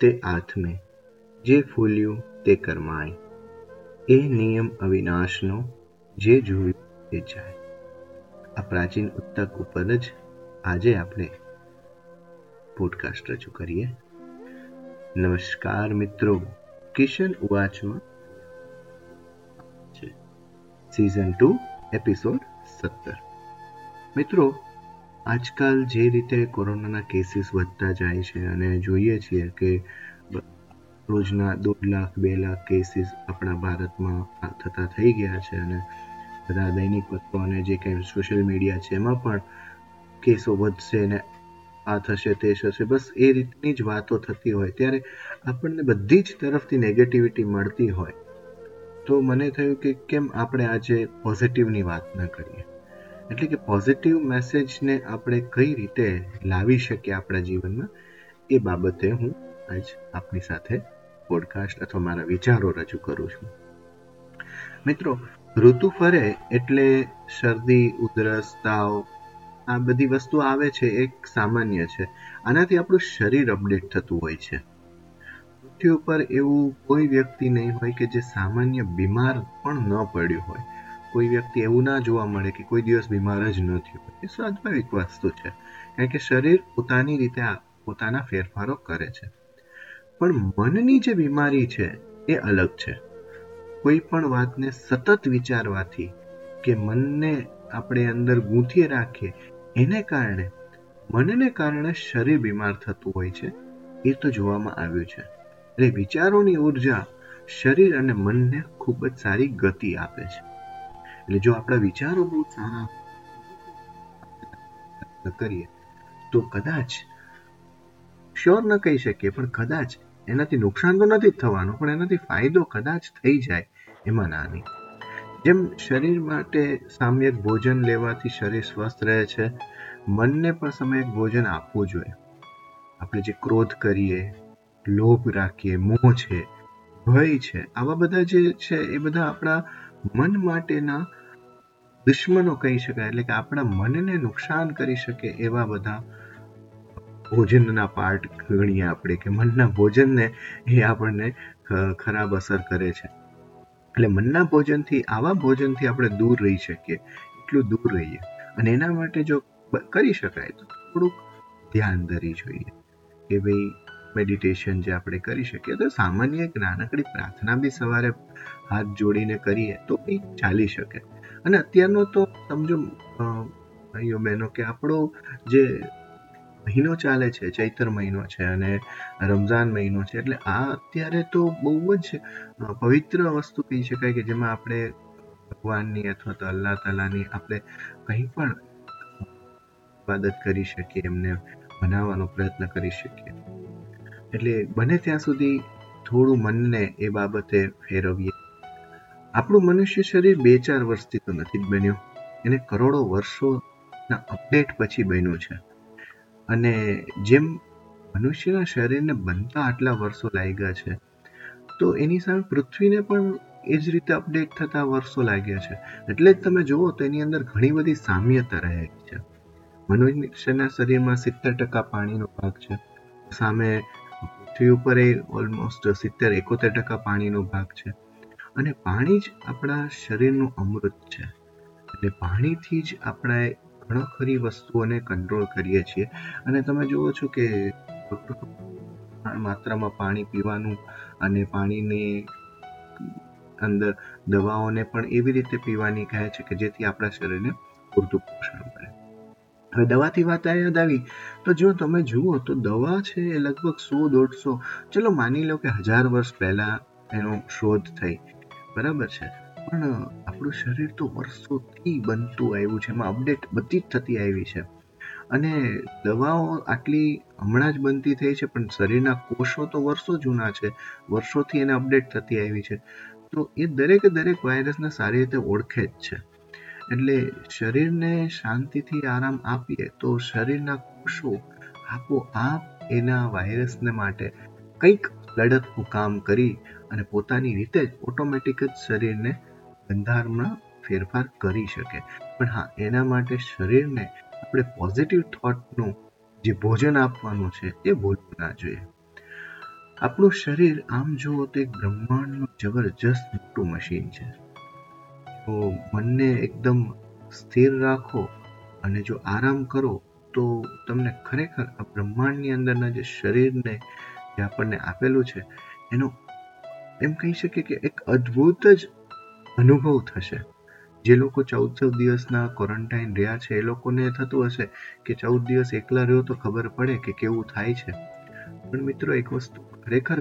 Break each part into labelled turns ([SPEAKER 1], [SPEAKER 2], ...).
[SPEAKER 1] તે આથમે જે ફૂલ્યું તે કરમાય. એ નિયમ અવિનાશનો જે જોયું તે જાય. આ પ્રાચીન ઉત્તક ઉપર જ આજે આપણે પોડકાસ્ટ રજૂ કરીએ. નમસ્કાર મિત્રો, કિશન ઉવાચમાં છે. સિઝન ટુ એપિસોડ સત્તર. મિત્રો આજકાલ જે રીતે કોરોનાના કેસીસ વધતા જાય છે અને જોઈએ છીએ કે રોજના દોઢ લાખ, બે લાખ કેસીસ આપણા ભારતમાં થતા થઈ ગયા છે અને બધા દૈનિક પત્રો અને જે કંઈ સોશિયલ મીડિયા છે એમાં પણ કેસો વધશે ને આ થશે, તે થશે, બસ એ રીતની જ વાતો થતી હોય. ત્યારે આપણને બધી જ તરફથી નેગેટિવિટી મળતી હોય. તો મને થયું કે કેમ આપણે આજે પોઝિટિવની વાત ન કરીએ? એટલે કે પોઝિટિવ મેસેજને આપણે કઈ રીતે લાવી શકીએ આપણા જીવનમાં, એ બાબતે હું આજ આપની સાથે પોડકાસ્ટ અથવા મારા વિચારો રજૂ કરું છું. મિત્રો, ઋતુ ફરે એટલે શરદી, ઉધરસ, તાવ, આ બધી વસ્તુ આવે છે એક સામાન્ય છે. આનાથી આપણું શરીર અપડેટ થતું હોય છે. પૃથ્વી ઉપર એવું કોઈ વ્યક્તિ નહીં હોય કે જે સામાન્ય બીમાર પણ ન પડ્યું હોય. કોઈ વ્યક્તિ એવું ના જોવા મળે કે કોઈ દિવસ બીમાર જ ન થયો એ સ્વાભાવિક વસ્તુ છે. કારણ કે શરીર પોતાની રીતે પોતાના ફેરફારો કરે છે. પણ મનની જે બીમારી છે, એ અલગ છે. કોઈ પણ વાતને સતત વિચારવાથી કે મનને આપણે અંદર ગૂંથી રાખીએ, એને કારણે મનને કારણે શરીર બીમાર થતું હોય છે, એ તો જોવામાં આવ્યું છે. એટલે વિચારોની ઊર્જા શરીર અને મનને ખૂબ જ સારી ગતિ આપે છે. એટલે જો આપણા વિચારો બહુ સારા કરીએ, તો કદાચ શ્યોર ન કહી શકીએ, પણ કદાચ એનાથી નુકસાન તો નથી થવાનું, પણ એનાથી ફાયદો કદાચ થઈ જાય એમાં નાની. જેમ શરીર માટે સામ્યક ભોજન લેવાથી શરીર સ્વસ્થ રહે છે, મનને પણ સમયક ભોજન આપવું જોઈએ. આપણે જે ક્રોધ કરીએ, લોભ રાખીએ મોહ છે, ભય છે, આવા બધા જે છે, એ બધા આપણા મન માટેના દુશ્મનો કહી શકાય, એટલે કે આપણા મનને નુકસાન કરી શકે એવા બધા ભોજનના પાર્ટ ગણીએ આપણે, કે મનના ભોજનને એ આપણને ખરાબ અસર કરે છે. એટલે મનના ભોજનથી, આવા ભોજનથી આપણે દૂર રહી શકીએ, એટલું દૂર રહીએ. અને એના માટે જો કરી શકાય તો થોડુંક ધ્યાન ધરી જોઈએ, કે ભાઈ મેડિટેશન જે આપણે કરી શકીએ, તો સામાન્ય એક નાનકડી પ્રાર્થના બી સવારે હાથ જોડીને કરીએ તો એ ચાલી શકે. અને અત્યારનો તો સમજો ભાઈઓ બહેનો કે આપણો જે મહિનો ચાલે છે, ચૈતર મહિનો છે અને રમઝાન મહિનો છે, એટલે આ અત્યારે તો બહુ જ પવિત્ર વસ્તુ કહી શકાય કે જેમાં આપણે ભગવાનની અથવા તો અલ્લાહ તાલાની આપણે કંઈ પણ ઇબાદત કરી શકીએ, એમને બનાવવાનો પ્રયત્ન કરી શકીએ. એટલે બને ત્યાં સુધી થોડું મનને એ બાબતે ફેરવીએ. આપણું મનુષ્ય શરીર બે ચાર વર્ષથી તો નથી બન્યું. એને કરોડો વર્ષોના અપડેટ પછી બન્યું છે. અને જેમ મનુષ્યના શરીરને બનતા આટલા વર્ષો લાગ્યા છે, તો એની સામે પૃથ્વીને પણ એ જ રીતે અપડેટ થતા વર્ષો લાગ્યા છે. એટલે જ તમે જુઓ તો એની અંદર ઘણી બધી સામ્યતા રહેલી છે. મનુષ્યના શરીરમાં સિત્તેર ટકા પાણીનો ભાગ છે. સામે પૃથ્વી ઉપર એ ઓલમોસ્ટ સિત્તેર, એકોતેર ટકા પાણીનો ભાગ છે. અને પાણી જ આપણા શરીરનું અમૃત છે. એટલે પાણીથી જ આપણે ઘણા ખરી વસ્તુઓને કંટ્રોલ કરીએ છીએ. અને તમે જુઓ છો કે માત્રામાં પાણી પીવાનું અને પાણીની અંદર દવાઓને પણ એવી રીતે પીવાની કહે છે કે જેથી આપણા શરીરને પૂરતું પોષણ મળે. હવે દવાથી વાત યાદ આવી. તો જો તમે જુઓ, તો દવા છે એ લગભગ સો, દોઢસો, ચલો માની લો કે હજાર વર્ષ પહેલા એનો શોધ થઈ. બરાબર છે? પણ આપણું શરીર તો વર્ષોથી બનતું આવ્યું છે. એમાં અપડેટ બધી જ થતી આવી છે. અને દવાઓ આટલી હમણાં જ બનતી થઈ છે, પણ શરીરના કોષો તો વર્ષો જૂના છે. વર્ષોથી એને અપડેટ થતી આવી છે. તો એ દરેકે દરેક વાયરસને સારી રીતે ઓળખે જ છે. એટલે શરીરને શાંતિથી આરામ આપીએ તો શરીરના કોષો આપોઆપ એના વાયરસને માટે કંઈક લડતનું કામ કરી અને પોતાની રીતે જ ઓટોમેટિક જ શરીરને બંધારણમાં ફેરફાર કરી શકે. પણ હા, એના માટે શરીરને આપણે પોઝિટિવ થોટનું જે ભોજન આપવાનું છે એ ભૂલવું ના જોઈએ. આપણું શરીર આમ જુઓ તો બ્રહ્માંડનું જબરજસ્ત મોટું મશીન છે. તો મનને એકદમ સ્થિર રાખો અને જો આરામ કરો, તો તમને ખરેખર આ બ્રહ્માંડની અંદરના જે શરીરને જે આપણને આપેલું છે, એનો એમ કહી શકીએ કે એક અદ્ભુત જ અનુભવ થશે. જે લોકો ચૌદ ચૌદ દિવસના ક્વોરન્ટાઇન રહ્યા છે, એ લોકોને થતું હશે કે ચૌદ દિવસ એકલા રહ્યો તો ખબર પડે કે કેવું થાય છે. પણ મિત્રો, એક વસ્તુ ખરેખર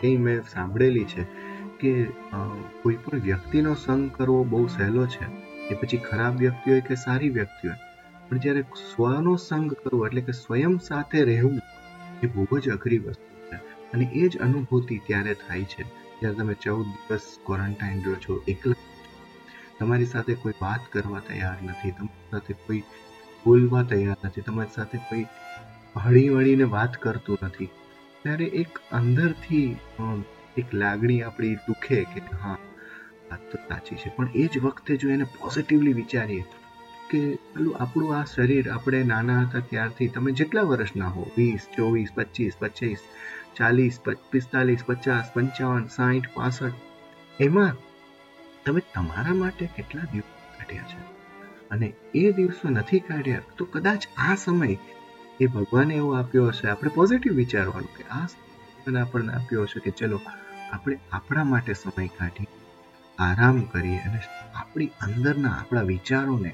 [SPEAKER 1] કંઈ મેં સાંભળેલી છે કે કોઈ પણ વ્યક્તિનો સંગ કરવો બહુ સહેલો છે. એ પછી ખરાબ વ્યક્તિ હોય કે સારી વ્યક્તિ હોય. પણ જ્યારે સ્વનો સંગ કરવો એટલે કે સ્વયં સાથે રહેવું, એ બહુ જ અઘરી વસ્તુ છે. અને એ જ અનુભૂતિ ત્યારે થાય છે. જ્યારે તમે ચૌદ દિવસ ક્વોરન્ટાઇન રહ્યો છો, એકલા તમારી સાથે કોઈ વાત કરવા તૈયાર નથી, તમારી સાથે કોઈ બોલવા તૈયાર નથી, તમારી સાથે કોઈ હળી વળીને વાત કરતું નથી. ત્યારે એક અંદરથી એક લાગણી આપણી દુખે કે હા, વાત તો સાચી છે. પણ એ જ વખતે જો એને પોઝિટિવલી વિચારીએ કે પેલું આપણું આ શરીર આપણે નાના હતા ત્યારથી, તમે જેટલા વર્ષના હો, વીસ, ચોવીસ પચીસ પચીસ ચાલીસ પિસ્તાલીસ, પચાસ, પંચાવન સાઠ પાસઠ, એમાં તમે તમારા માટે કેટલા દિવસ કાઢ્યા છે? અને એ દિવસો નથી કાઢ્યા તો કદાચ આ સમય એ ભગવાને એવો આપ્યો હશે. આપણે પોઝિટિવ વિચારવાનું કે આ સમય આપણને આપ્યો હશે કે ચલો, આપણે આપણા માટે સમય કાઢી આરામ કરીએ અને આપણી અંદરના આપણા વિચારોને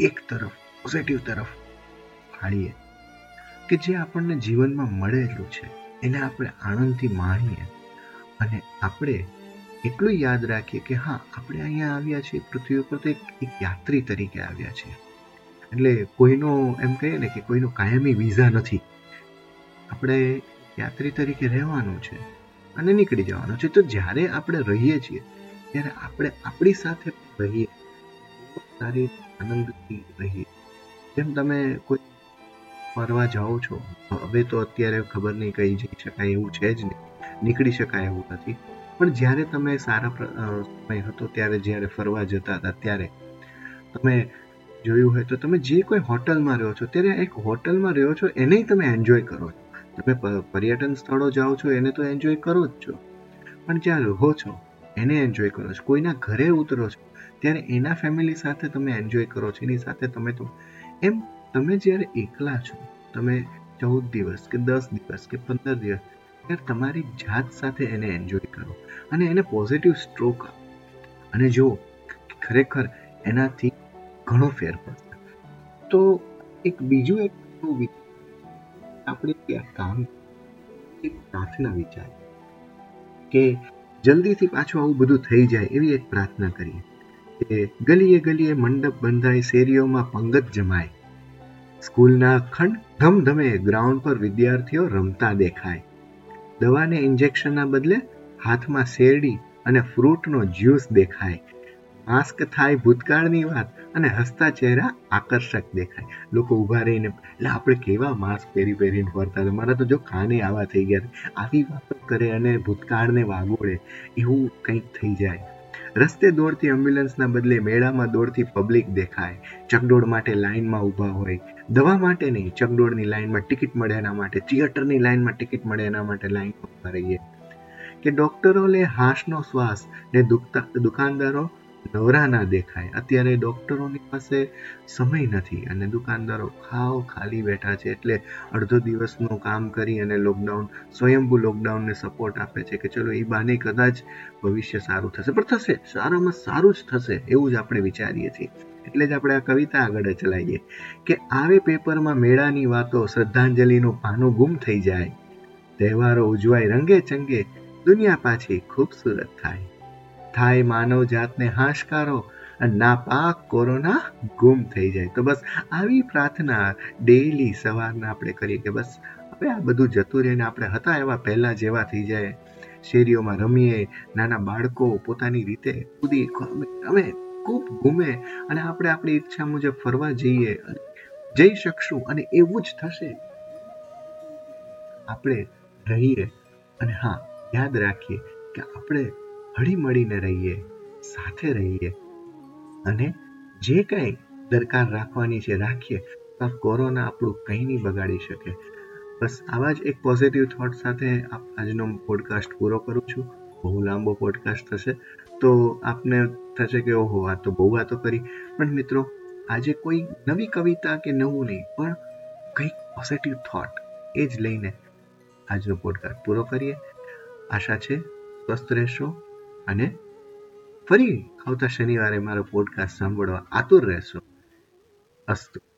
[SPEAKER 1] એક તરફ પોઝિટિવ તરફ ફાળીએ કે જે આપણને જીવનમાં મળેલું છે, એને આપણે આનંદથી માણીએ અને આપણે એટલું યાદ રાખીએ કે હા, આપણે અહીંયા આવ્યા છીએ, પૃથ્વી ઉપર તો એક યાત્રી તરીકે આવ્યા છીએ. એટલે કોઈનો એમ કહીએ ને કે કોઈનો કાયમી વિઝા નથી. આપણે યાત્રી તરીકે રહેવાનું છે અને નીકળી જવાનું છે. તો જ્યારે આપણે રહીએ છીએ, ત્યારે આપણે આપણી સાથે રહીએ. સારી આનંદથી રહીએ. જેમ તમે કોઈ ફરવા જાઓ છો હવે તો અત્યારે ખબર નહીં કઈ જઈ શકાય એવું છે જ નહીં. નીકળી શકાય એવું નથી. પણ જ્યારે તમે સારા સમય હતો, ત્યારે જ્યારે ફરવા જતા હતા, ત્યારે તમે જોયું હોય તો તમે જે કોઈ હોટલમાં રહ્યો છો, ત્યારે એક હોટલમાં રહ્યો છો એને તમે એન્જોય કરો છો. તમે પર્યટન સ્થળો જાઓ છો, એને તો એન્જોય કરો જ છો. પણ જ્યાં રહો છો, એને એન્જોય કરો છો. કોઈના ઘરે ઉતરો છો, ત્યારે એના ફેમિલી સાથે તમે એન્જોય કરો છો. એની સાથે તમે તો, એમ તમે જ્યારે એકલા છો, તમે ચૌદ દિવસ કે દસ દિવસ કે પંદર દિવસ, ત્યારે તમારી જાત સાથે એને એન્જોય કરો. અને એને પોઝિટિવ સ્ટ્રોક અને જો ખરેખર એનાથી ઘણો ફેર પડશે. તો એક બીજું એક આપણે કામ એક પ્રાર્થના વિચાર કે જલ્દીથી પાછું આવું બધું થઈ જાય એવી એક પ્રાર્થના કરીએ કે ગલીએ ગલીએ મંડપ બંધાય, શેરીઓમાં પંગત જમાય, સ્કૂલના ખંડ ધમધમે ગ્રાઉન્ડ પર વિદ્યાર્થીઓ રમતા દેખાય, દવાને ઇન્જેક્શનના બદલે હાથમાં શેરડી અને ફ્રૂટનો જ્યુસ દેખાય માસ્ક થાય ભૂતકાળની વાત અને હસતા ચહેરા આકર્ષક દેખાય. લોકો ઊભા રહીને, એટલે આપણે કેવા માસ્ક પહેરી પહેરીને ફરતા હતા? મારા તો જો કાને આવા થઈ ગયા આવી વાતો કરે અને ભૂતકાળને વાગોળે. એવું કંઈક થઈ જાય. રસ્તે દોડતી એમ્બ્યુલન્સના બદલે મેળામાં દોડતી પબ્લિક દેખાય. ચકડોળ માટે લાઇનમાં ઊભા હોય. દવા માટે નહીં, ચકડોળની લાઇનમાં ટિકિટ મળે એના માટે થિયેટરની લાઇનમાં ટિકિટ મળે એના માટે લાઇનમાં ઊભા રહીએ. કે ડોક્ટરો લે હાશનો શ્વાસ ને દુકાનદારો નવરા ના દેખાય. અત્યારે ડોક્ટરોની પાસે સમય નથી અને દુકાનદારો ખાવ ખાલી બેઠા છે એટલે અડધો દિવસનું કામ કરી અને લોકડાઉન, સ્વયંભૂ લોકડાઉનને સપોર્ટ આપે છે કે ચલો એ બાને કદાચ ભવિષ્ય સારું થશે. પણ થશે, સારામાં સારું જ થશે એવું જ આપણે વિચારીએ છીએ. એટલે જ આપણે આ કવિતા આગળ ચલાવીએ કે આવે પેપરમાં મેળાની વાતો શ્રદ્ધાંજલિનું પાનું ગુમ થઈ જાય. તહેવારો ઉજવાય રંગે ચંગે, દુનિયા પાછી ખૂબસૂરત થાય. થાય માનવ જાતને હાશકારો અને ના પાક કોરોના ગુમ થઈ જાય. તો બસ આવી પ્રાર્થના ડેઈલી સવારના આપણે કરીએ કે બસ હવે આ બધું જતું રહીને આપણે હતા એવા પહેલા જેવા થઈ જાય. શેરીઓમાં રમીએ, નાના બાળકો પોતાની રીતે કૂદી અમે ખૂબ ઘૂમે અને આપણે આપણી ઈચ્છા મુજબ ફરવા જઈએ, જઈ શકશું અને એવું જ થશે. આપણે રહીએ અને હા, યાદ રાખીએ કે આપણે હળી મળીને રહીએ, સાથે રહીએ. અને જે કંઈ દરકાર રાખવાની છે રાખીએ, તો કોરોના આપણું કંઈ નહીં બગાડી શકે. બસ આવા જ એક પોઝિટિવ થોટ સાથે આજનો પોડકાસ્ટ પૂરો કરું છું. બહુ લાંબો પોડકાસ્ટ થશે. તો આપને થશે કે ઓહો, આ તો બહુ વાતો કરી. પણ મિત્રો, આજે કોઈ નવી કવિતા કે નવું નહીં, પણ કંઈક પોઝિટિવ થોટ એ જ લઈને આજનો પોડકાસ્ટ પૂરો કરીએ. આશા છે, સ્વસ્થ રહેશો. અને ફરી આવતા શનિવારે મારો પોડકાસ્ટ સાંભળવા આતુર રહેશો. અસ્તુ.